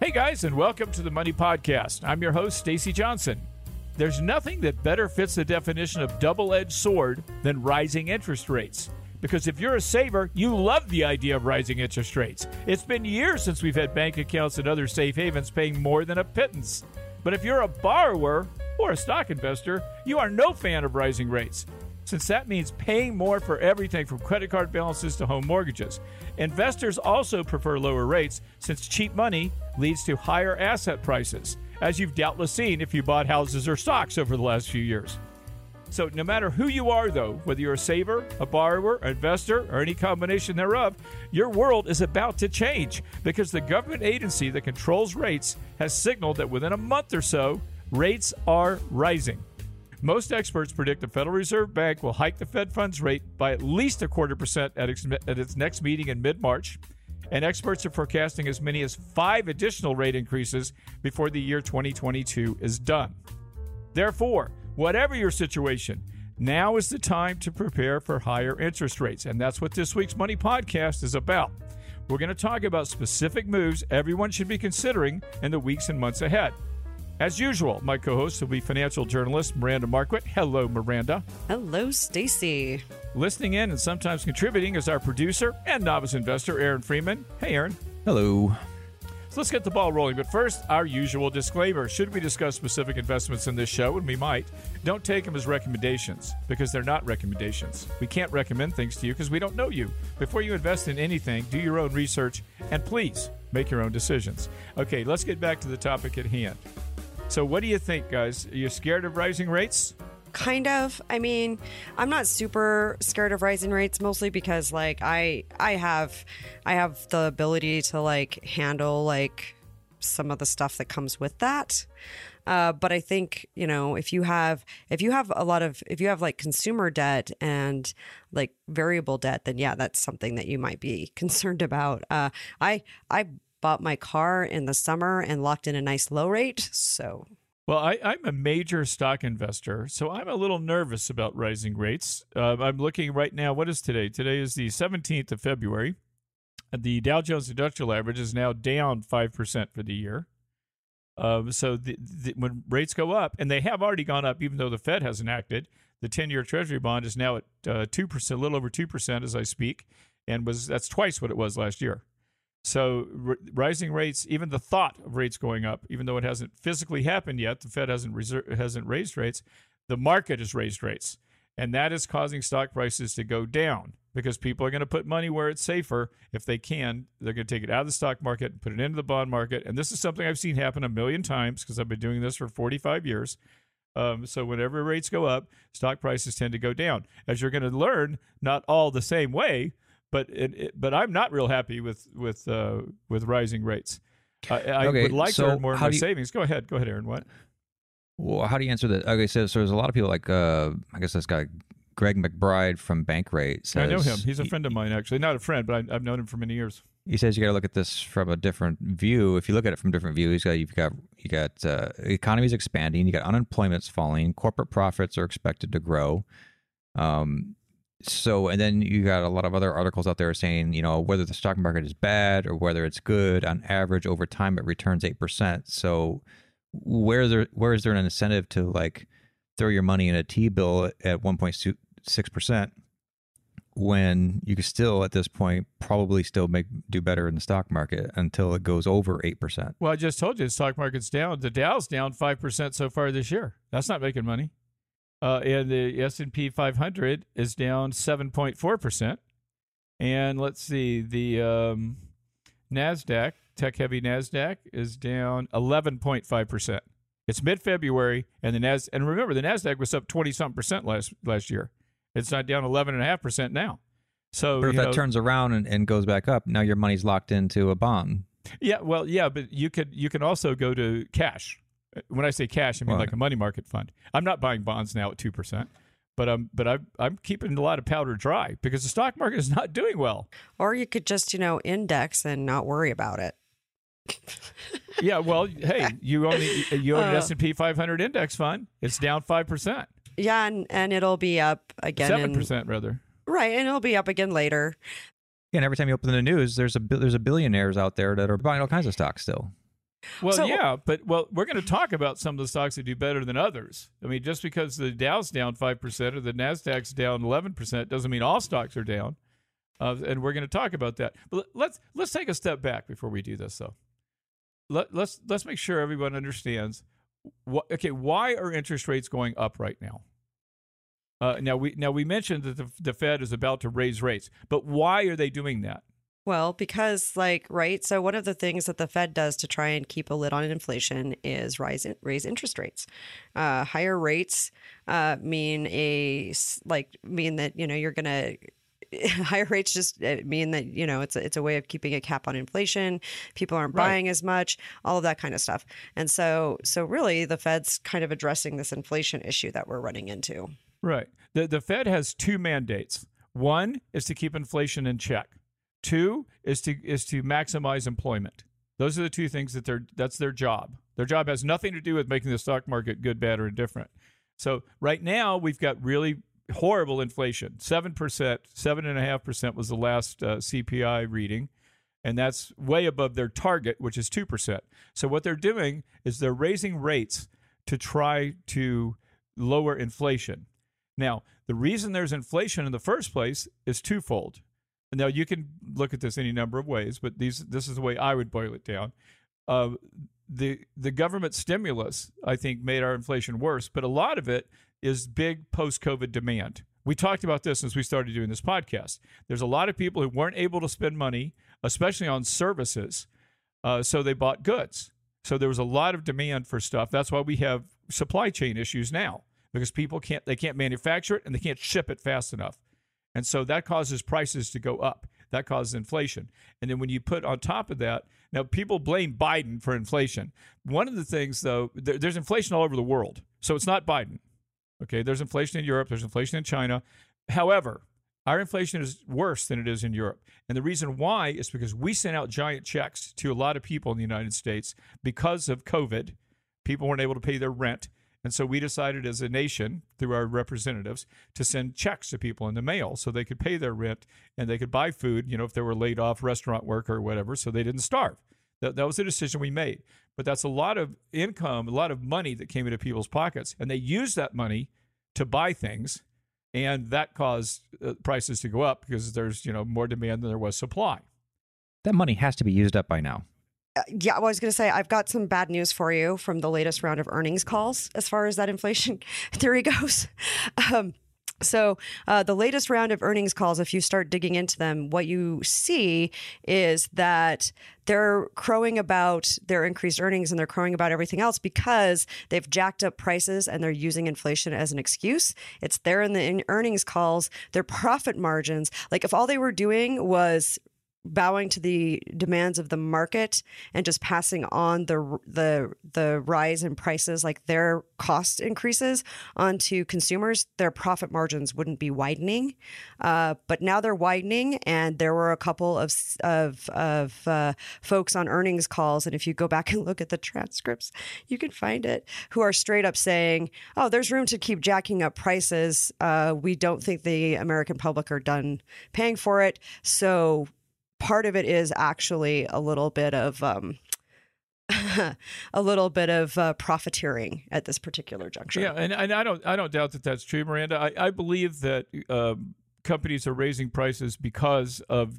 Hey guys, and welcome to the Money Podcast. I'm your host, Stacy Johnson. There's nothing that better fits the definition of double edged sword than rising interest rates. Because if you're a saver, you love the idea of rising interest rates. It's been years since we've had bank accounts and other safe havens paying more than a pittance. But if you're a borrower or a stock investor, you are no fan of rising rates since that means paying more for everything from credit card balances to home mortgages. Investors also prefer lower rates since cheap money leads to higher asset prices, as you've doubtless seen if you bought houses or stocks over the last few years. So, no matter who you are, though, whether you're a saver, a borrower, an investor, or any combination thereof, your world is about to change because the government agency that controls rates has signaled that within a month or so, rates are rising. Most experts predict the Federal Reserve Bank will hike the Fed funds rate by at least a quarter percent at its, at its next meeting in mid March. And experts are forecasting as many as five additional rate increases before the year 2022 is done. Therefore, whatever your situation, now is the time to prepare for higher interest rates. And that's what this week's Money Podcast is about. We're going to talk about specific moves everyone should be considering in the weeks and months ahead. As usual, my co-host will be financial journalist Miranda Marquit. Hello, Miranda. Hello, Stacy. Listening in and sometimes contributing is our producer and novice investor, Aaron Freeman. Hey, Aaron. Hello. So let's get the ball rolling. But first, our usual disclaimer. Should we discuss specific investments in this show, and we might, don't take them as recommendations because they're not recommendations. We can't recommend things to you because we don't know you. Before you invest in anything, do your own research and please make your own decisions. Okay, let's get back to the topic at hand. So, what do you think, guys? Are you scared of rising rates? Kind of. I mean, I'm not super scared of rising rates mostly because like I I have I have the ability to like handle like some of the stuff that comes with that. Uh, but I think you know if you have if you have a lot of if you have like consumer debt and like variable debt, then yeah, that's something that you might be concerned about. Uh, I I bought my car in the summer and locked in a nice low rate. So, well, I, am a major stock investor, so I'm a little nervous about rising rates. Uh, I'm looking right now. What is today? Today is the 17th of February. The Dow Jones Industrial Average is now down five percent for the year. Um, so the, the, when rates go up, and they have already gone up, even though the Fed hasn't acted, the 10-year Treasury bond is now at uh, two percent, a little over two percent as I speak, and was that's twice what it was last year. So r- rising rates, even the thought of rates going up, even though it hasn't physically happened yet, the Fed hasn't reser- hasn't raised rates. The market has raised rates, and that is causing stock prices to go down because people are going to put money where it's safer if they can. They're going to take it out of the stock market and put it into the bond market. And this is something I've seen happen a million times because I've been doing this for 45 years. Um, so whenever rates go up, stock prices tend to go down. As you're going to learn, not all the same way, but it, it, but I'm not real happy with with uh, with rising rates. I, I okay, would like so to earn more in my you, savings. Go ahead, go ahead, Aaron. What? Well, how do you answer that? Okay, so, so there's a lot of people like uh, I guess this guy Greg McBride from Bankrate. Says, I know him. He's a friend of mine, actually. Not a friend, but I, have known him for many years. He says you got to look at this from a different view. If you look at it from different views, you've got you got uh, economies expanding, you got unemployment's falling, corporate profits are expected to grow. Um, so and then you got a lot of other articles out there saying you know whether the stock market is bad or whether it's good on average over time it returns 8% so where there where is there an incentive to like throw your money in a t-bill at 1.6% when you can still at this point probably still make do better in the stock market until it goes over 8% well i just told you the stock market's down. The dow's down 5% so far this year. That's not making money uh, and the S&P 500 is down 7.4%. And let's see, the um, NASDAQ, tech heavy NASDAQ, is down 11.5%. It's mid February, and the Nas and remember the Nasdaq was up twenty something percent last last year. It's not down eleven and a half percent now. So, but if that know, turns around and, and goes back up, now your money's locked into a bond. Yeah, well, yeah, but you could you can also go to cash. When I say cash, I mean like a money market fund. I'm not buying bonds now at two percent, but I'm but I'm I'm keeping a lot of powder dry because the stock market is not doing well. Or you could just you know index and not worry about it. yeah, well, hey, you only you own an uh, S and P 500 index fund. It's down five percent. Yeah, and, and it'll be up again. Seven percent, rather. Right, and it'll be up again later. Yeah, and every time you open the news, there's a there's a billionaires out there that are buying all kinds of stocks still. Well, So- yeah, but well, we're going to talk about some of the stocks that do better than others. I mean, just because the Dow's down five percent or the Nasdaq's down eleven percent doesn't mean all stocks are down. Uh, and we're going to talk about that. But let's let's take a step back before we do this, though. Let, let's let's make sure everyone understands. What, okay, why are interest rates going up right now? Uh, now we now we mentioned that the, the Fed is about to raise rates, but why are they doing that? Well, because like right, so one of the things that the Fed does to try and keep a lid on inflation is rise raise interest rates. Uh, higher rates uh, mean a like mean that you know you're gonna higher rates just uh, mean that you know it's a, it's a way of keeping a cap on inflation. People aren't Right. buying as much, all of that kind of stuff. And so so really, the Fed's kind of addressing this inflation issue that we're running into. Right. The the Fed has two mandates. One is to keep inflation in check. Two is to is to maximize employment. Those are the two things that they're that's their job. Their job has nothing to do with making the stock market good, bad, or indifferent. So right now we've got really horrible inflation. Seven percent, seven and a half percent was the last uh, CPI reading, and that's way above their target, which is two percent. So what they're doing is they're raising rates to try to lower inflation. Now, the reason there's inflation in the first place is twofold. Now you can look at this any number of ways, but these this is the way I would boil it down. Uh, the the government stimulus, I think, made our inflation worse, but a lot of it is big post-COVID demand. We talked about this since we started doing this podcast. There's a lot of people who weren't able to spend money, especially on services, uh, so they bought goods. So there was a lot of demand for stuff. That's why we have supply chain issues now because people can't they can't manufacture it and they can't ship it fast enough. And so that causes prices to go up. That causes inflation. And then when you put on top of that, now people blame Biden for inflation. One of the things, though, there, there's inflation all over the world. So it's not Biden. Okay, there's inflation in Europe, there's inflation in China. However, our inflation is worse than it is in Europe. And the reason why is because we sent out giant checks to a lot of people in the United States because of COVID. People weren't able to pay their rent. And so we decided as a nation, through our representatives, to send checks to people in the mail so they could pay their rent and they could buy food, you know, if they were laid off restaurant worker or whatever, so they didn't starve. That, that was a decision we made. But that's a lot of income, a lot of money that came into people's pockets. And they used that money to buy things. And that caused uh, prices to go up because there's, you know, more demand than there was supply. That money has to be used up by now. Uh, yeah, well, I was going to say I've got some bad news for you from the latest round of earnings calls as far as that inflation theory goes. Um, so, uh, the latest round of earnings calls, if you start digging into them, what you see is that they're crowing about their increased earnings and they're crowing about everything else because they've jacked up prices and they're using inflation as an excuse. It's there in the in earnings calls, their profit margins. Like, if all they were doing was bowing to the demands of the market and just passing on the the the rise in prices like their cost increases onto consumers their profit margins wouldn't be widening. Uh, but now they're widening and there were a couple of of of uh, folks on earnings calls and if you go back and look at the transcripts you can find it who are straight up saying oh there's room to keep jacking up prices. Uh, we don't think the american public are done paying for it. So part of it is actually a little bit of um, a little bit of uh, profiteering at this particular juncture. Yeah, and, and I don't I don't doubt that that's true, Miranda. I, I believe that um, companies are raising prices because of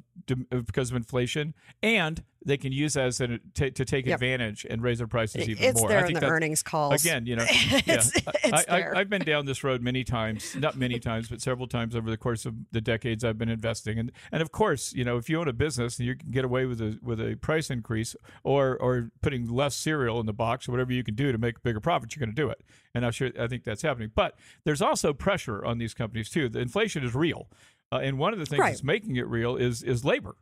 because of inflation, and they can use that as an, t- to take Yep. advantage and raise their prices even it's more. there I in think the earnings calls. Again, you know, It's- yeah, it's I, I've been down this road many times, not many times, but several times over the course of the decades I've been investing. And and of course, you know, if you own a business and you can get away with a with a price increase or or putting less cereal in the box or whatever you can do to make bigger profits, you're going to do it. And I'm sure I think that's happening. But there's also pressure on these companies too. The inflation is real, uh, and one of the things Right. that's making it real is is labor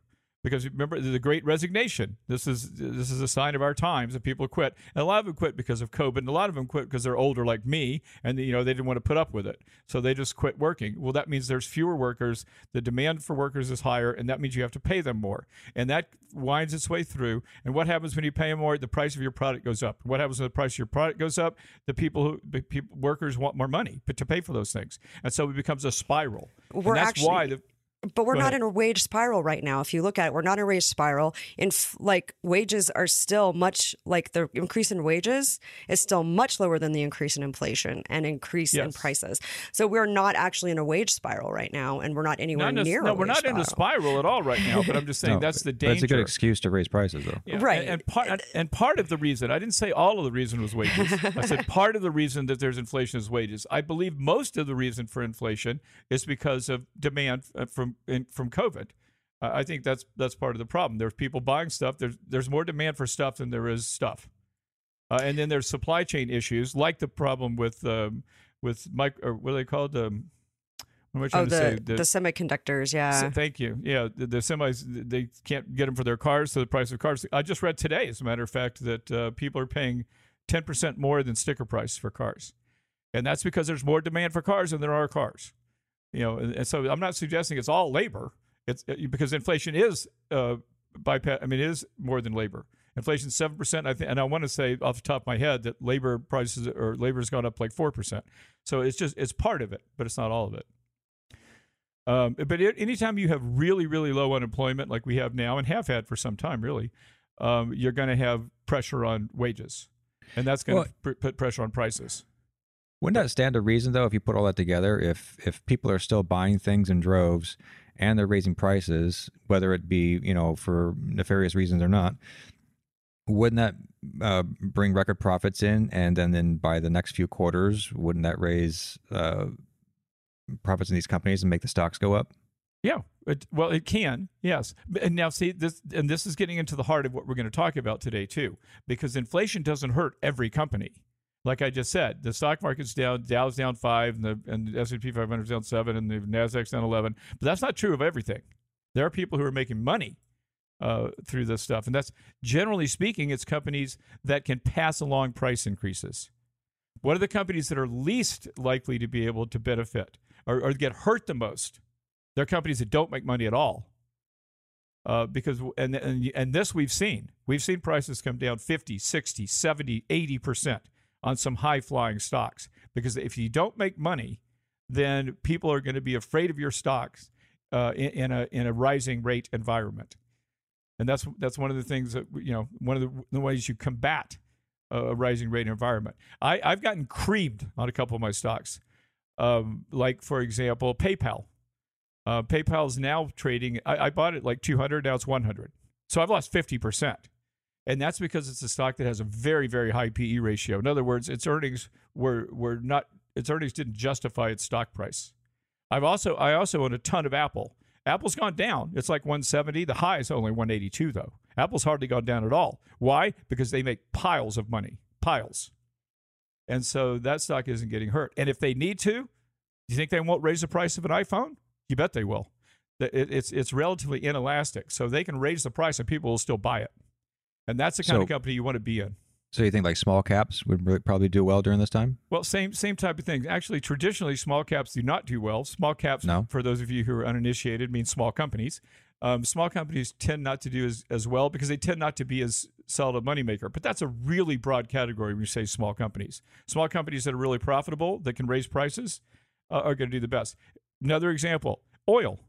because remember the great resignation. This is this is a sign of our times that people quit. And a lot of them quit because of covid and a lot of them quit because they're older like me and you know they didn't want to put up with it. So they just quit working. Well that means there's fewer workers the demand for workers is higher and that means you have to pay them more. And that winds its way through and what happens when you pay them more? The price of your product goes up. What happens when the price of your product goes up? The people who the people workers want more money to pay for those things. And so it becomes a spiral. We're and that's actually- why the but we're Go not ahead. in a wage spiral right now. If you look at it, we're not in a wage spiral. In f- like wages are still much like the increase in wages is still much lower than the increase in inflation and increase in prices. So we're not actually in a wage spiral right now, and we're not anywhere Not nec- near. no, a we're wage not in a spiral at all right now. But I'm just saying No, that's the danger. It's a good excuse to raise prices, though. Yeah, Right. And, and part and, and part of the reason I didn't say all of the reason was wages. I said part of the reason that there's inflation is wages. I believe most of the reason for inflation is because of demand uh, from in, from COVID. Uh, I think that's that's part of the problem. There's people buying stuff. There's there's more demand for stuff than there is stuff. Uh, and then there's supply chain issues, like the problem with um, with Mike or what are they called? Um, what am I trying Oh, to the the semiconductors, yeah. So- thank you. Yeah, the, the semis they can't get them for their cars, so the price of cars. I just read today, as a matter of fact, that uh, people are paying ten percent more than sticker price for cars, and that's because there's more demand for cars than there are cars. You know, and, and so I'm not suggesting it's all labor. It's uh, because inflation is uh, bypass. I mean, it is more than labor. Inflation seven percent. I think, and I want to say off the top of my head that labor prices or labor has gone up like four percent. So it's just it's part of it, but it's not all of it. Um, but it, anytime you have really, really low unemployment, like we have now and have had for some time, really, um, you're going to have pressure on wages, and that's going to Well- pr- put pressure on prices. Wouldn't that stand to reason though if you put all that together? If if people are still buying things in droves and they're raising prices, whether it be you know for nefarious reasons or not, wouldn't that uh, bring record profits in? And then then by the next few quarters, wouldn't that raise uh, profits in these companies and make the stocks go up? Yeah, it, well, it can, yes. And now, see this, and this is getting into the heart of what we're going to talk about today too, because inflation doesn't hurt every company. Like I just said, the stock market's down, Dow's down five, and the and the S and P 500's down seven, and the Nasdaq's down eleven. But that's not true of everything. There are people who are making money uh, through this stuff, and that's generally speaking, it's companies that can pass along price increases. What are the companies that are least likely to be able to benefit or, or get hurt the most? They're companies that don't make money at all. Uh, because and, and and this we've seen we've seen prices come down 50 60 70 80% on some high flying stocks because if you don't make money then people are going to be afraid of your stocks uh, in, in a in a rising rate environment and that's that's one of the things that you know one of the, the ways you combat a, rising rate environment I, i've gotten creamed on a couple of my stocks um, like for example paypal uh, PayPal is now trading. I, I bought it like 200. Now it's 100. So I've lost 50 percent, and that's because it's a stock that has a very very high PE ratio. In other words, its earnings were were not its earnings didn't justify its stock price. I've also I also own a ton of Apple. Apple's gone down. It's like 170. The high is only 182 though. Apple's hardly gone down at all. Why? Because they make piles of money, piles. And so that stock isn't getting hurt. And if they need to, do you think they won't raise the price of an iPhone? You bet they will. It's it's relatively inelastic, so they can raise the price and people will still buy it. And that's the kind of company you want to be in. So you think like small caps would really probably do well during this time? Well, same same type of thing. Actually, traditionally, small caps do not do well. Small caps, No. for those of you who are uninitiated, means small companies. Um, small companies tend not to do as, as well because they tend not to be as solid a moneymaker. But that's a really broad category when you say small companies. Small companies that are really profitable, that can raise prices, uh, are going to do the best. Another example oil.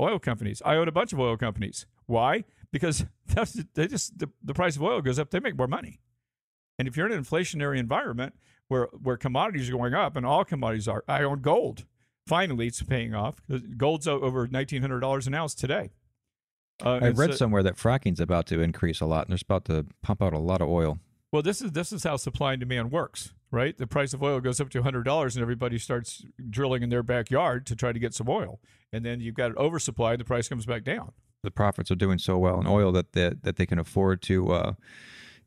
Oil companies. I own a bunch of oil companies. Why? Because that's, they just the, the price of oil goes up, they make more money. And if you're in an inflationary environment where where commodities are going up, and all commodities are, I own gold. Finally, it's paying off. Gold's over nineteen hundred dollars an ounce today. Uh, I've read so- somewhere that fracking's about to increase a lot, and they're about to pump out a lot of oil. Well, this is this is how supply and demand works, right? The price of oil goes up to hundred dollars, and everybody starts drilling in their backyard to try to get some oil, and then you've got an oversupply, and the price comes back down. The profits are doing so well in oil that that, that they can afford to uh,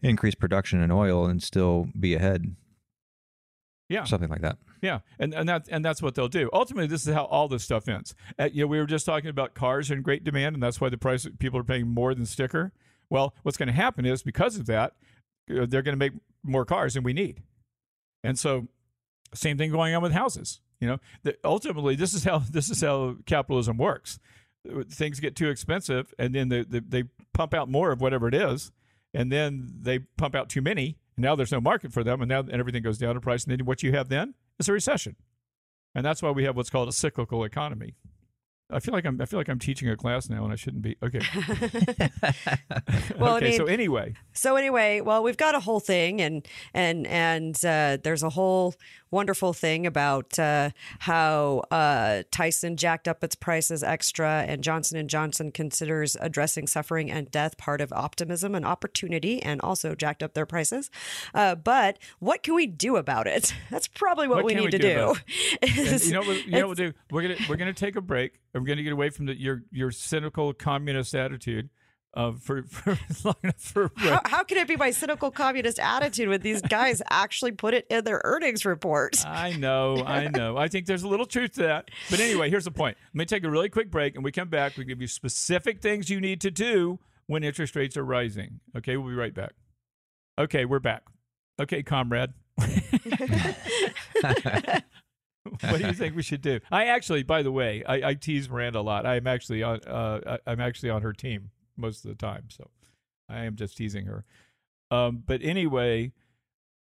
increase production in oil and still be ahead. Yeah. something like that. Yeah, and and that and that's what they'll do. Ultimately, this is how all this stuff ends. Uh, you know, we were just talking about cars in great demand, and that's why the price people are paying more than sticker. Well, what's going to happen is because of that, uh, they're going to make more cars than we need, and so same thing going on with houses. You know, the, ultimately, this is how this is how capitalism works. Things get too expensive, and then they, they, they pump out more of whatever it is, and then they pump out too many. And now there's no market for them, and now and everything goes down in price. And then what you have then is a recession, and that's why we have what's called a cyclical economy. I feel like I'm I feel like I'm teaching a class now and I shouldn't be. Okay. Well, I okay. mean- so anyway, So anyway, well, we've got a whole thing, and and and uh, there's a whole wonderful thing about uh, how uh, Tyson jacked up its prices extra, and Johnson and Johnson considers addressing suffering and death part of optimism and opportunity, and also jacked up their prices. Uh, but what can we do about it? That's probably what, What we need we to do do. is- you know what you know what we'll do? We're gonna we're gonna take a break. We're gonna get away from the, your your cynical communist attitude uh, for for long enough for how, how can it be my cynical communist attitude when these guys actually put it in their earnings report? I know, I know. I think there's a little truth to that. But anyway, here's the point. Let me take a really quick break and we come back. We give you specific things you need to do when interest rates are rising. Okay, we'll be right back. Okay, we're back. Okay, comrade. what do you think we should do? I actually, by the way, I, I tease Miranda a lot. I am actually on. Uh, I'm actually on her team most of the time, so I am just teasing her. Um, but anyway,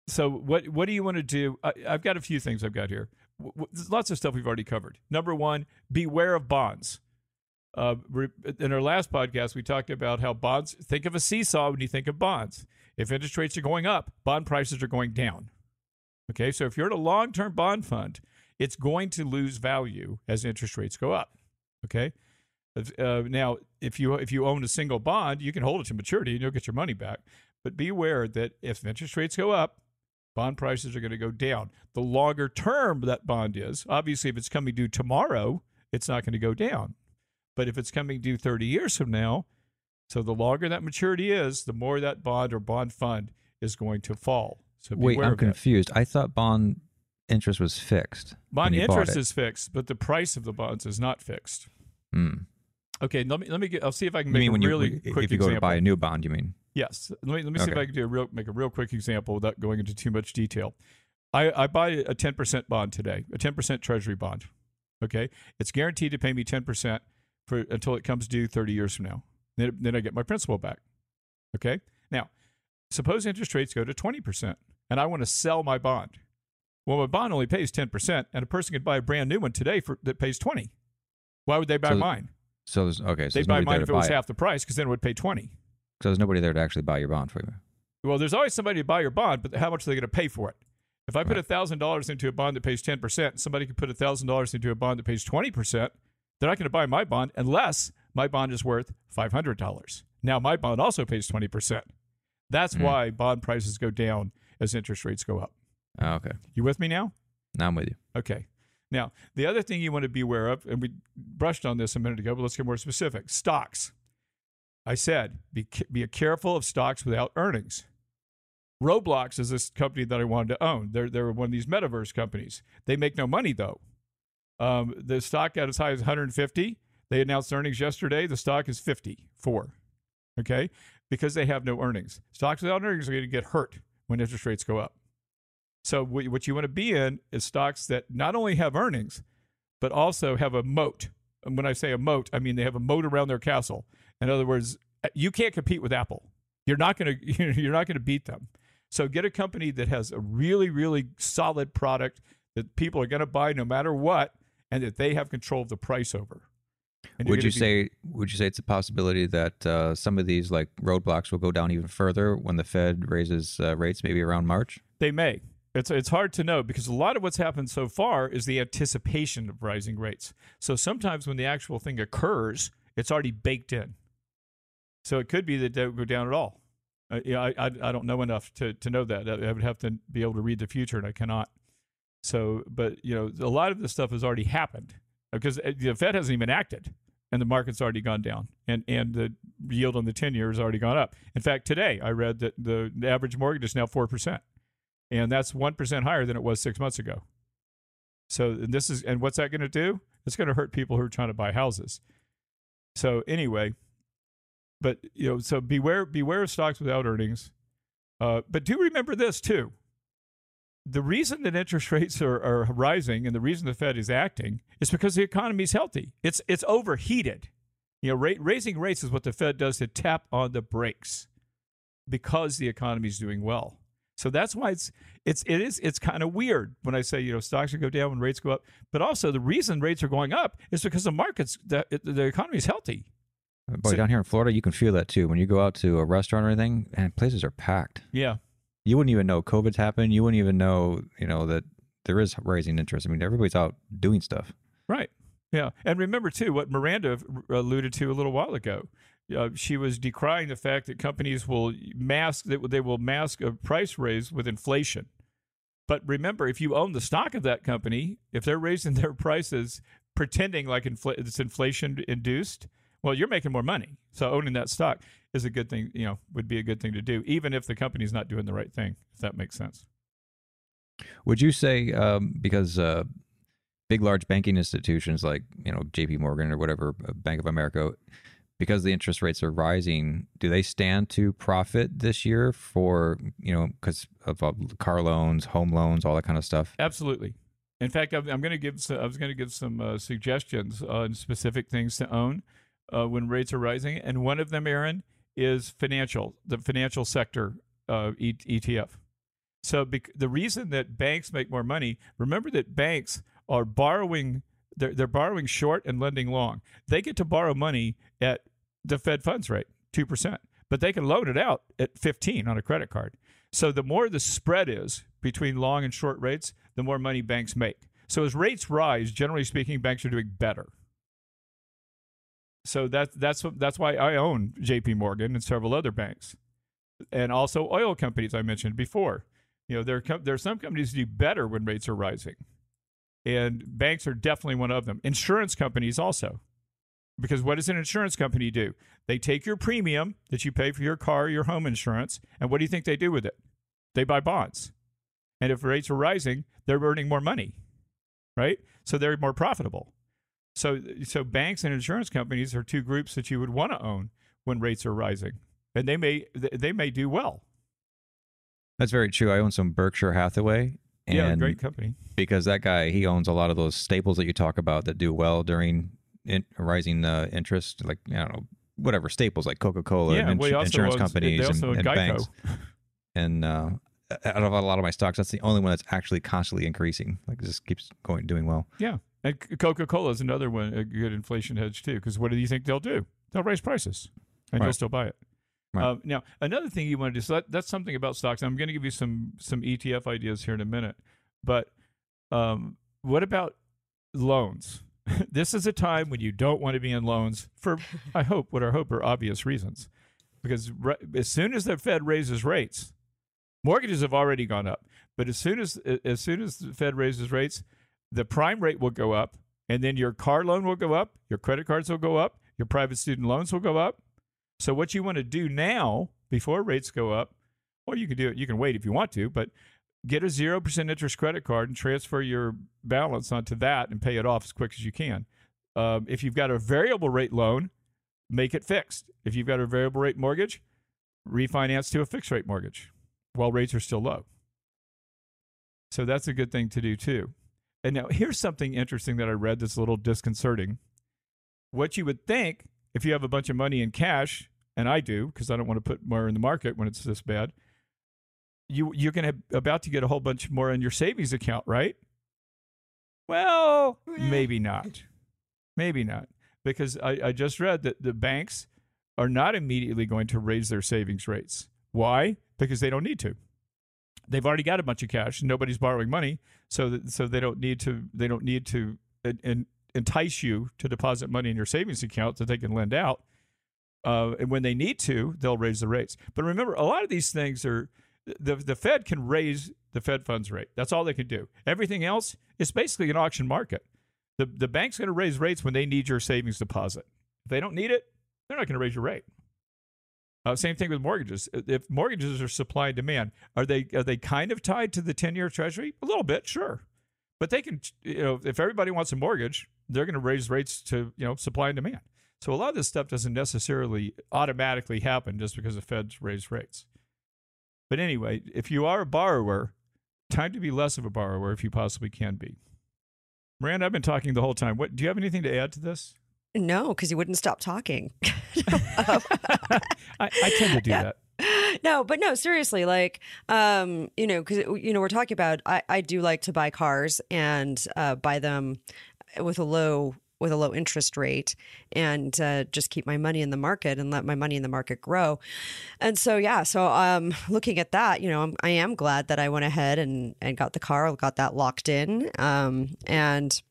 so what what do you want to do? I, I've got a few things I've got here. W- w- lots of stuff we've already covered. Number one, beware of bonds. Uh, re- in our last podcast, we talked about how bonds. Think of a seesaw when you think of bonds. If interest rates are going up, bond prices are going down. Okay, so if you're in a long-term bond fund, it's going to lose value as interest rates go up. Okay. Uh, now, if you if you own a single bond, you can hold it to maturity and you'll get your money back. But be aware that if interest rates go up, bond prices are going to go down. The longer term that bond is, obviously, if it's coming due tomorrow, it's not going to go down. But if it's coming due 30 years from now, so the longer that maturity is, the more that bond or bond fund is going to fall. So Wait, I'm of that. confused. I thought bond interest was fixed. Bond when you bought interest is fixed, but the price of the bonds is not fixed. Hmm. Okay, let me let me get. I'll see if I can You make mean a really you quick if you go example. to buy a new bond? You mean? Yes. Let me let me see if I can do a real make a real quick example without going into too much detail. I, I buy a ten percent bond today, a ten percent treasury bond. Okay. It's guaranteed to pay me ten percent for until it comes due thirty years from now. Then, then I get my principal back. Okay. Now, suppose interest rates go to twenty percent and I want to sell my bond. Well, my bond only pays ten percent, and a person could buy a brand new one today for that pays twenty. Why would they buy So mine? So there's okay. So They'd buy mine if it was it. half the price because then it would pay twenty. So there's nobody there to actually buy your bond for you. Well, there's always somebody to buy your bond, but how much are they going to pay for it? If I put Right. thousand dollars into a bond that pays ten percent, somebody could put thousand dollars into a bond that pays twenty percent. They're not going to buy my bond unless my bond is worth five hundred dollars. Now my bond also pays twenty percent. That's Hmm. why bond prices go down as interest rates go up. Oh, okay. You with me now? Now I'm with you. Okay. Now, the other thing you want to be aware of, and we brushed on this a minute ago, but let's get more specific stocks. I said be, be careful of stocks without earnings. Roblox is this company that I wanted to own. They're, they're one of these metaverse companies. They make no money, though. Um, the stock got as high as 150. They announced earnings yesterday. The stock is 54. Okay? Because they have no earnings. Stocks without earnings are going to get hurt when interest rates go up. So what what you want to be in is stocks that not only have earnings, but also have a moat. And when I say a moat, I mean they have a moat around their castle. In other words, you can't compete with Apple. You're not going to you're not going to beat them. So get a company that has a really really solid product that people are going to buy no matter what, and that they have control of the price over. Would you be- say would you say it's a possibility that uh, some of these like Roblox will go down even further when the Fed raises uh, rates maybe around March? They may. It's it's hard to know because a lot of what's happened so far is the anticipation of rising rates. So sometimes when the actual thing occurs, it's already baked in. So it could be that they would go down at all. Uh, yeah, I, I I don't know enough to to know that. I would have to be able to read the future, and I cannot. So, but you know, a lot of this stuff has already happened because uh, the Fed hasn't even acted, and the market's already gone down, and and the yield on the ten year has already gone up. In fact, today I read that the, the average mortgage is now four percent and that's 1% higher than it was six months ago. So this is, and what's that going to do? It's going to hurt people who are trying to buy houses. So anyway, but you know, so beware, beware of stocks without earnings. Uh, but do remember this too. The reason that interest rates are, are rising and the reason the Fed is acting is because the economy is healthy. It's it's overheated. You know, raising rates is what the Fed does to tap on the brakes because the economy is doing well. So that's why it's it's it is it's kind of weird when I say you know stocks should go down when rates go up, but also the reason rates are going up is because the markets the the economy is healthy. Uh, boy, So- down here in Florida, you can feel that too. When you go out to a restaurant or anything, and places are packed. Yeah, You wouldn't even know COVID's happened. You wouldn't even know, you know, that there is rising interest. I mean, everybody's out doing stuff. right. Yeah, and remember too what Miranda uh, alluded to a little while ago. Uh, she was decrying the fact that companies will mask that they will mask a price raise with inflation. But remember, if you own the stock of that company, if they're raising their prices pretending like infl- it's inflation induced, well, you're making more money. So owning that stock is a good thing. You know, would be a good thing to do, even if the company's not doing the right thing. If that makes sense. Would you say um, because uh, big, large banking institutions like you know J.P. Morgan or whatever, uh, Bank of America, because the interest rates are rising, do they stand to profit this year for you know because of uh, car loans, home loans, all that kind of stuff? Absolutely. In fact, I'm, going to give. Some, I was going to give some uh, suggestions on specific things to own uh, when rates are rising, and one of them, Aaron, is financial, the financial sector uh, e- ETF. So the reason that banks make more money, remember that banks are borrowing. They're, they're borrowing short and lending long. They get to borrow money at the Fed funds rate, two percent, but they can loan it out at 15 on a credit card. So the more the spread is between long and short rates, the more money banks make. So as rates rise, generally speaking, banks are doing better. So that, that's that's why I own J.P. Morgan and several other banks, and also oil companies I mentioned before. You know, there there are some companies do better when rates are rising, and banks are definitely one of them. Insurance companies also, because what does an insurance company do? They take your premium that you pay for your car, your home insurance, and what do you think they do with it? They buy bonds. And if rates are rising, they're earning more money, right? So they're more profitable. So, so banks and insurance companies are two groups that you would want to own when rates are rising, and they may they may do well. That's very true. I own some Berkshire Hathaway. And yeah, great company. because that guy he owns a lot of those staples that you talk about that do well during in, rising uh, interest, like I don't know whatever staples like Coca Cola yeah, and ins- insurance owns- companies and, and banks. And uh, out of a lot of my stocks, that's the only one that's actually constantly increasing. Like it just keeps going doing well. Yeah, and Coca Cola is another one, a good inflation hedge too. Because what do you think they'll do? They'll raise prices, and you'll still buy it. Right. Uh, now, another thing you want to do. So that, that's something about stocks. I'm going to give you some some ETF ideas here in a minute. But um, what about loans? this is a time when you don't want to be in loans for, I hope, what I hope are obvious reasons. Because re- as soon as the Fed raises rates, mortgages have already gone up. But as soon as as soon as the Fed raises rates, the prime rate will go up, and then your car loan will go up, your credit cards will go up, your private student loans will go up. So what you want to do now before rates go up, or you can do it, you can wait if you want to, but get a 0% interest credit card and transfer your balance onto that and pay it off as quick as you can. Um, if you've got a variable rate loan, make it fixed. If you've got a variable rate mortgage, refinance to a fixed rate mortgage while rates are still low. So that's a good thing to do too. And now here's something interesting that I read that's a little disconcerting. What you would think if you have a bunch of money in cash, and I do because I don't want to put more in the market when it's this bad, you you're going to about to get a whole bunch more in your savings account, right? Well, maybe not. Maybe not. Because I, I just read that the banks are not immediately going to raise their savings rates. Why? Because they don't need to. They've already got a bunch of cash. Nobody's borrowing money, so that, so they don't need to. They don't need to en- en- entice you to deposit money in your savings account that they can lend out. Uh, and when they need to, they'll raise the rates. But remember, a lot of these things are the the Fed can raise the Fed funds rate. That's all they can do. Everything else is basically an auction market. The the bank's going to raise rates when they need your savings deposit. If they don't need it, they're not going to raise your rate. Uh, same thing with mortgages. If mortgages are supply and demand, are they are they kind of tied to the ten year Treasury? A little bit, sure, but they can. You know, if everybody wants a mortgage, they're going to raise rates to you know supply and demand. So a lot of this stuff doesn't necessarily automatically happen just because the Feds raise rates. But anyway, if you are a borrower, time to be less of a borrower if you possibly can be. Miranda, I've been talking the whole time. What do you have anything to add to this? No, because you wouldn't stop talking. I, I tend to do Yeah. that. no, but no, seriously, like, um, you know, because you know we're talking about. I I do like to buy cars and uh, buy them with a low with a low interest rate and uh, just keep my money in the market and let my money in the market grow. And so, yeah, so um, looking at that, you know, I'm, I am glad that I went ahead and, and got the car, got that locked in. Um, and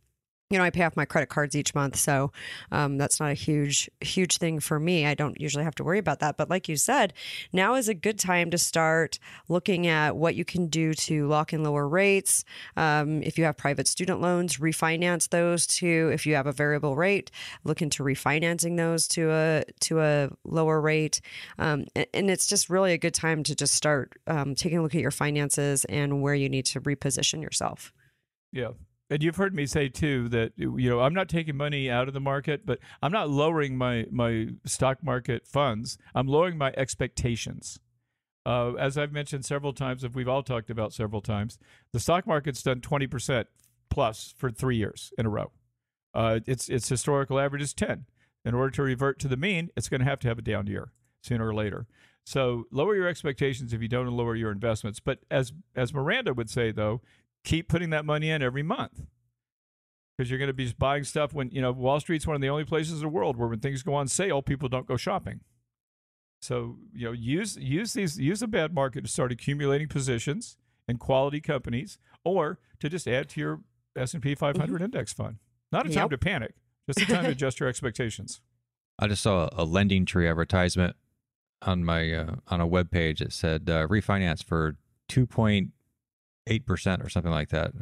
you know, I pay off my credit cards each month, so um, that's not a huge, huge thing for me. I don't usually have to worry about that. But like you said, now is a good time to start looking at what you can do to lock in lower rates. Um, if you have private student loans, refinance those to. If you have a variable rate, look into refinancing those to a to a lower rate. Um, and, and, it's just really a good time to just start um, taking a look at your finances and where you need to reposition yourself. Yeah, and you've heard me say too that you know I'm not taking money out of the market, but I'm not lowering my my stock market funds. I'm lowering my expectations. Uh, as I've mentioned several times, if we've all talked about several times, the stock market's done 20% plus for three years in a row. Uh, its its historical average is 10. In order to revert to the mean, it's going to have to have a down year sooner or later. So lower your expectations if you don't lower your investments. But as as Miranda would say, though, keep putting that money in every month because you're going to be buying stuff when you know Wall Street's one of the only places in the world where when things go on sale, people don't go shopping. So you know, use use these use a bad market to start accumulating positions in quality companies, or to just add to your S and P 500 mm-hmm. index fund. Not a time to panic, just a time to adjust your expectations. I just saw a LendingTree advertisement on my uh, on a web page. It said uh, refinance for two point eight percent or something like that,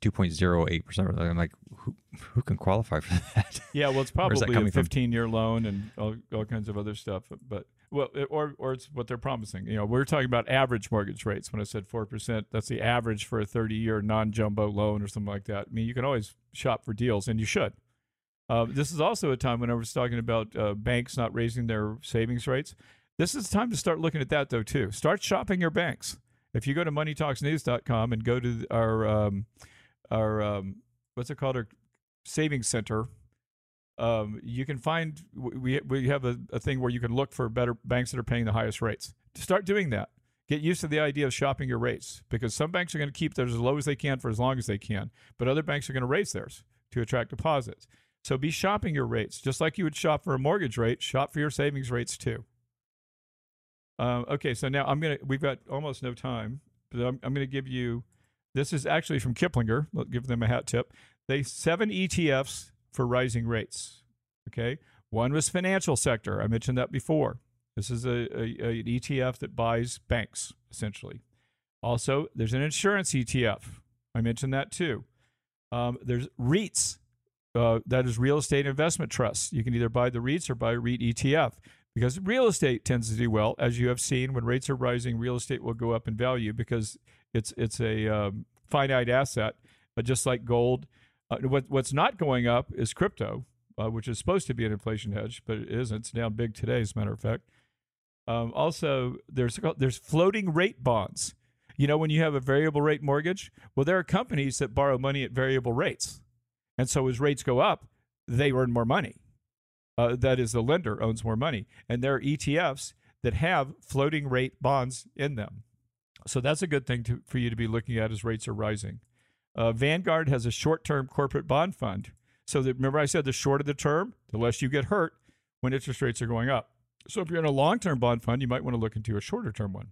two point zero eight percent. I'm like, who who can qualify for that? Yeah, well, it's probably a fifteen year loan and all, all kinds of other stuff. But well, or or it's what they're promising. You know, we're talking about average mortgage rates. When I said four percent, that's the average for a thirty year non jumbo loan or something like that. I mean, you can always shop for deals, and you should. Uh, this is also a time when I was talking about uh, banks not raising their savings rates. This is time to start looking at that though too. Start shopping your banks. If you go to moneytalksnews.com and go to our um, our um, what's it called our savings center, um, you can find we we have a, a thing where you can look for better banks that are paying the highest rates. Start doing that. Get used to the idea of shopping your rates because some banks are going to keep theirs as low as they can for as long as they can, but other banks are going to raise theirs to attract deposits. So be shopping your rates just like you would shop for a mortgage rate. Shop for your savings rates too. Uh, okay, so now I'm gonna. We've got almost no time, but I'm, I'm gonna give you. This is actually from Kiplinger. Let's give them a hat tip. They seven ETFs for rising rates. Okay, one was financial sector. I mentioned that before. This is a, a, a an ETF that buys banks essentially. Also, there's an insurance ETF. I mentioned that too. Um, there's REITs. Uh, that is real estate investment trusts. You can either buy the REITs or buy REIT ETF because real estate tends to do well, as you have seen. When rates are rising, real estate will go up in value because it's it's a um, finite asset, just like gold. Uh, what what's not going up is crypto, uh, which is supposed to be an inflation hedge, but it isn't. It's down big today, as a matter of fact. Um, also, there's there's floating rate bonds. You know, when you have a variable rate mortgage, well, there are companies that borrow money at variable rates, and so as rates go up, they earn more money uh, that is the lender owns more money and there are etfs that have floating rate bonds in them. So that's a good thing to, for you to be looking at as rates are rising. Uh, vanguard has a short-term corporate bond fund. So that, remember i said the shorter the term the less you get hurt when interest rates are going up. So if you're in a long-term bond fund you might want to look into a shorter term one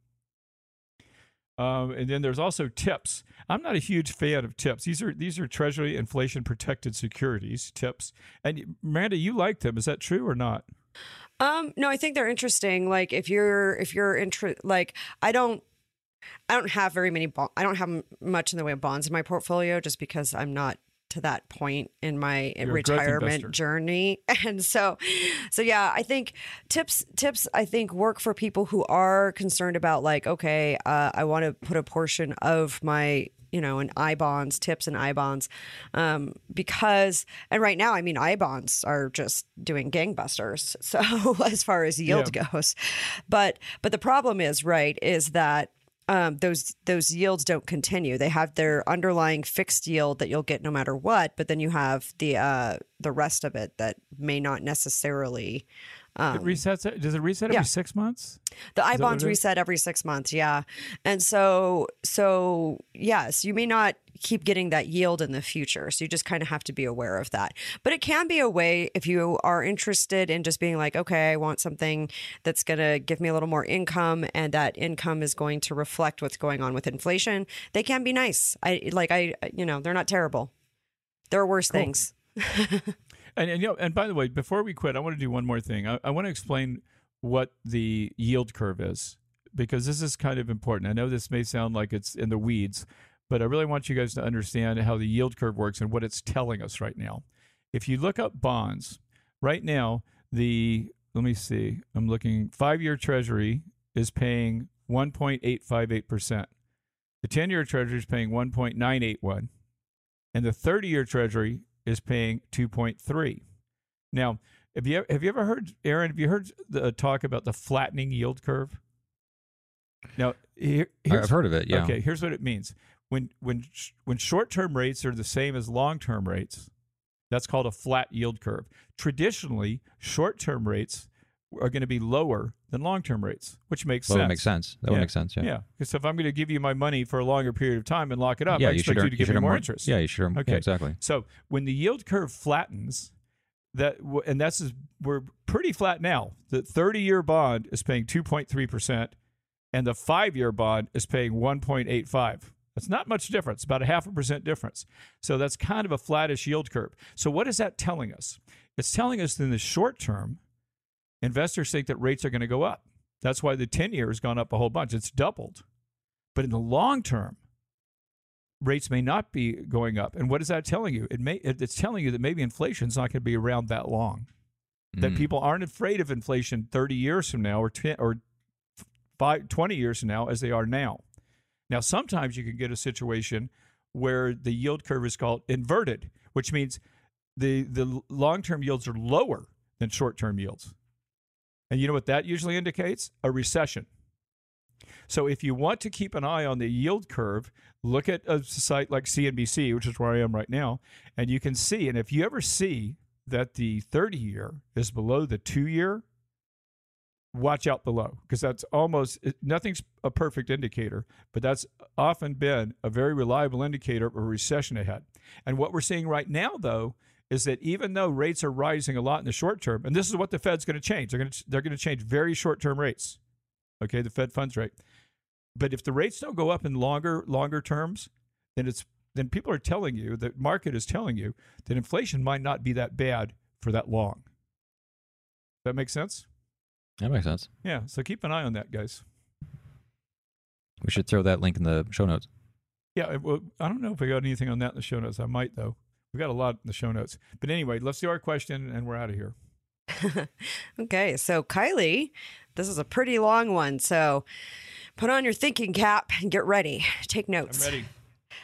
um, and then there's also TIPS. I'm not a huge fan of TIPS. These are these are Treasury inflation protected securities TIPS. And Miranda, you like them. Is that true or not? Um, no, I think they're interesting. Like if you're if you're inter- like I don't I don't have very many bo- I don't have much in the way of bonds in my portfolio just because I'm not to that point in my You're retirement journey and so so yeah i think tips tips i think work for people who are concerned about like okay uh, i want to put a portion of my you know, in I bonds, tips and I bonds, um, because and right now, I mean, I bonds are just doing gangbusters. So as far as yield yeah. goes, but but the problem is right is that um, those those yields don't continue. They have their underlying fixed yield that you'll get no matter what, but then you have the uh, the rest of it that may not necessarily it resets. it- Does it reset yeah. every six months? The I bonds reset every six months, yeah. And so, so yes, you may not keep getting that yield in the future. So you just kind of have to be aware of that. But it can be a way if you are interested in just being like, okay, I want something that's going to give me a little more income, and that income is going to reflect what's going on with inflation. They can be nice. I like, I, you know, they're not terrible. There are worse things. And, and you know, and by the way, before we quit, I want to do one more thing. I, I want to explain what the yield curve is because this is kind of important. I know this may sound like it's in the weeds, but I really want you guys to understand how the yield curve works and what it's telling us right now. If you look up bonds, right now, the let me see, I'm looking five year treasury is paying 1.858%. The 10 year treasury is paying 1.981. And the 30 year treasury is paying 2.3. Now, have you have you ever heard Aaron? Have you heard the uh, talk about the flattening yield curve? Now, here, here's- I've heard of it. Yeah. Okay, here's what it means. When when sh- when short-term rates are the same as long-term rates, that's called a flat yield curve. Traditionally, short-term rates are going to be lower than long-term rates, which makes Well, sense. that makes sense. That Yeah. would make sense. Yeah. Yeah, because if I'm going to give you my money for a longer period of time and lock it up, I you should expect you to give should me earn more interest. Yeah, you should. Okay. Yeah, exactly. So when the yield curve flattens, that and that's we're pretty flat now. The 30-year bond is paying 2.3 percent, and the five-year bond is paying 1.85. That's not much difference, about a half a percent difference. So that's kind of a flattish yield curve. So what is that telling us? It's telling us that in the short term, investors think that rates are going to go up. That's why the 10-year has gone up a whole bunch. It's doubled. But in the long term, rates may not be going up. And what is that telling you? It may it's telling you that maybe inflation's not going to be around that long. That Mm. people aren't afraid of inflation 30 years from now or 10, or five, 20 years from now as they are now. Now sometimes you can get a situation where the yield curve is called inverted, which means the the long-term yields are lower than short-term yields. And you know what that usually indicates? A recession. So if you want to keep an eye on the yield curve, look at a site like CNBC, which is where I am right now, and you can see. And if you ever see that the 30 year is below the two year, watch out below because that's almost nothing's a perfect indicator, but that's often been a very reliable indicator of a recession ahead. And what we're seeing right now, though, is that even though rates are rising a lot in the short term, and this is what the Fed's going to change, they're going to they're going to change very short term rates. Okay, the Fed funds rate. But if the rates don't go up in longer longer terms, then it's then people are telling you the market is telling you that inflation might not be that bad for that long. That makes sense? That makes sense. Yeah. So keep an eye on that, guys. We should throw that link in the show notes. Yeah. Well, I don't know if we got anything on that in the show notes. I might though. We got a lot in the show notes. But anyway, let's do our question and we're out of here. Okay, so Kylie, this is a pretty long one. So put on your thinking cap and get ready. Take notes. I'm ready.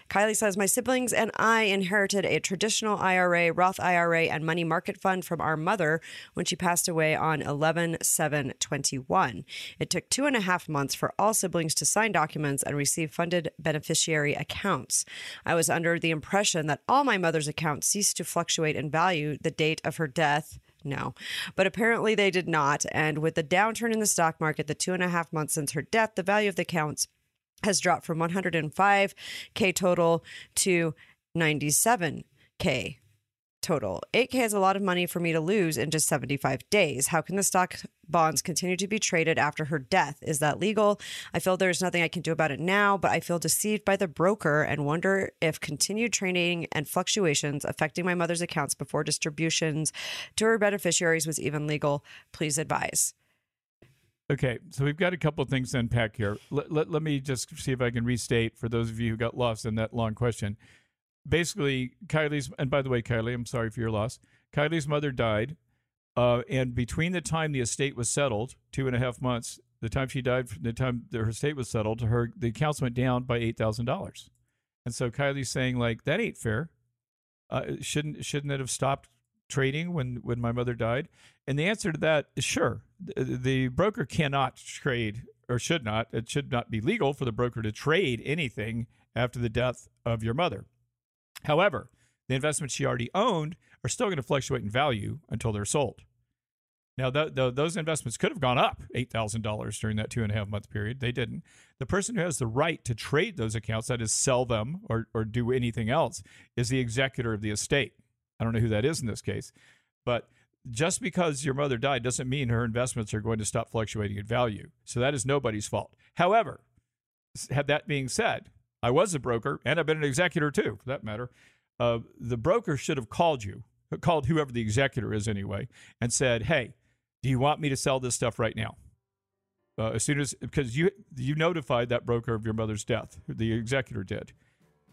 Kylie says, My siblings and I inherited a traditional IRA, Roth IRA, and money market fund from our mother when she passed away on 11 7 21. It took two and a half months for all siblings to sign documents and receive funded beneficiary accounts. I was under the impression that all my mother's accounts ceased to fluctuate in value the date of her death. No, but apparently they did not. And with the downturn in the stock market, the two and a half months since her death, the value of the accounts has dropped from 105k total to 97k total. 8k is a lot of money for me to lose in just 75 days. How can the stock bonds continue to be traded after her death? Is that legal? I feel there's nothing I can do about it now, but I feel deceived by the broker and wonder if continued trading and fluctuations affecting my mother's accounts before distributions to her beneficiaries was even legal. Please advise. Okay, so we've got a couple of things to unpack here. Let, let, let me just see if I can restate for those of you who got lost in that long question. Basically, Kylie's, and by the way, Kylie, I'm sorry for your loss. Kylie's mother died, uh, and between the time the estate was settled, two and a half months, the time she died, the time her estate was settled, her the accounts went down by eight thousand dollars, and so Kylie's saying like that ain't fair. Uh, shouldn't shouldn't it have stopped trading when when my mother died? And the answer to that is sure. The, broker cannot trade or should not. It should not be legal for the broker to trade anything after the death of your mother. However, the investments she already owned are still going to fluctuate in value until they're sold. Now, th- th- those investments could have gone up $8,000 during that two and a half month period. They didn't. The person who has the right to trade those accounts, that is, sell them or, or do anything else, is the executor of the estate. I don't know who that is in this case. But just because your mother died doesn't mean her investments are going to stop fluctuating in value. So that is nobody's fault. However, had that being said, I was a broker and I've been an executor too, for that matter. Uh, the broker should have called you, called whoever the executor is anyway, and said, "Hey, do you want me to sell this stuff right now?" Uh, as soon as because you you notified that broker of your mother's death, the executor did,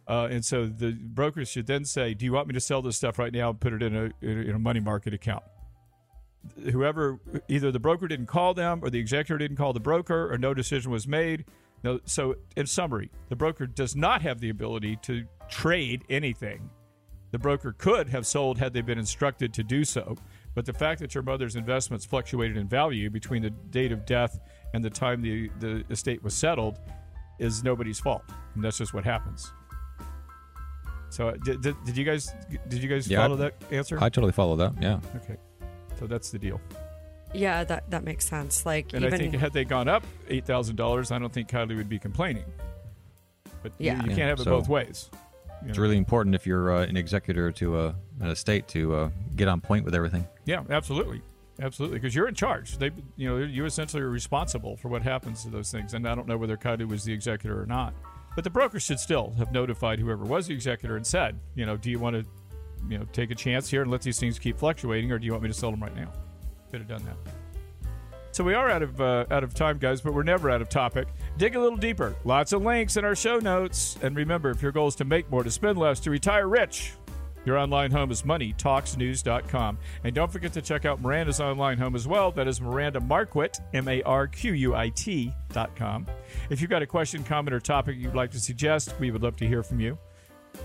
uh, and so the broker should then say, "Do you want me to sell this stuff right now and put it in a in a money market account?" Whoever, either the broker didn't call them, or the executor didn't call the broker, or no decision was made. No, so in summary, the broker does not have the ability to trade anything. The broker could have sold had they been instructed to do so, but the fact that your mother's investments fluctuated in value between the date of death and the time the, the estate was settled is nobody's fault. And that's just what happens. So uh, did, did, did you guys did you guys Yeah, follow I- that answer? I totally follow that. Yeah. okay. So that's the deal. Yeah, that that makes sense. Like And even I think had they gone up eight thousand dollars, I don't think Kylie would be complaining. But Yeah. you, Yeah, can't have it so- both ways. You It's know? really important if you're uh, an executor to uh, an estate to uh, get on point with everything. Yeah, absolutely, absolutely. Because you're in charge. They, you know, you essentially are responsible for what happens to those things. And I don't know whether Kylie was the executor or not, but the broker should still have notified whoever was the executor and said, you know, do you want to, you know, take a chance here and let these things keep fluctuating, or do you want me to sell them right now? Could have done that. So we are out of uh, out of time, guys, but we're never out of topic. Dig a little deeper. Lots of links in our show notes. And remember, if your goal is to make more, to spend less, to retire rich, your online home is moneytalksnews.com. And don't forget to check out Miranda's online home as well. That is Miranda Marquit, M A R Q U I T.com. If you've got a question, comment, or topic you'd like to suggest, we would love to hear from you.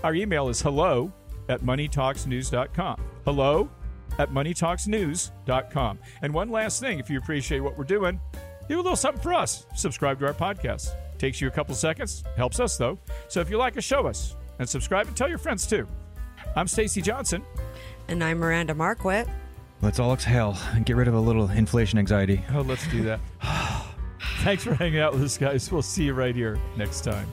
Our email is hello at moneytalksnews.com. Hello at moneytalksnews.com. And one last thing, if you appreciate what we're doing, do a little something for us. Subscribe to our podcast. Takes you a couple seconds, helps us though. So if you like us, show us and subscribe and tell your friends too. I'm Stacy Johnson. and I'm Miranda Marquit. Let's all exhale and get rid of a little inflation anxiety. Oh, let's do that. Thanks for hanging out with us, guys. We'll see you right here next time.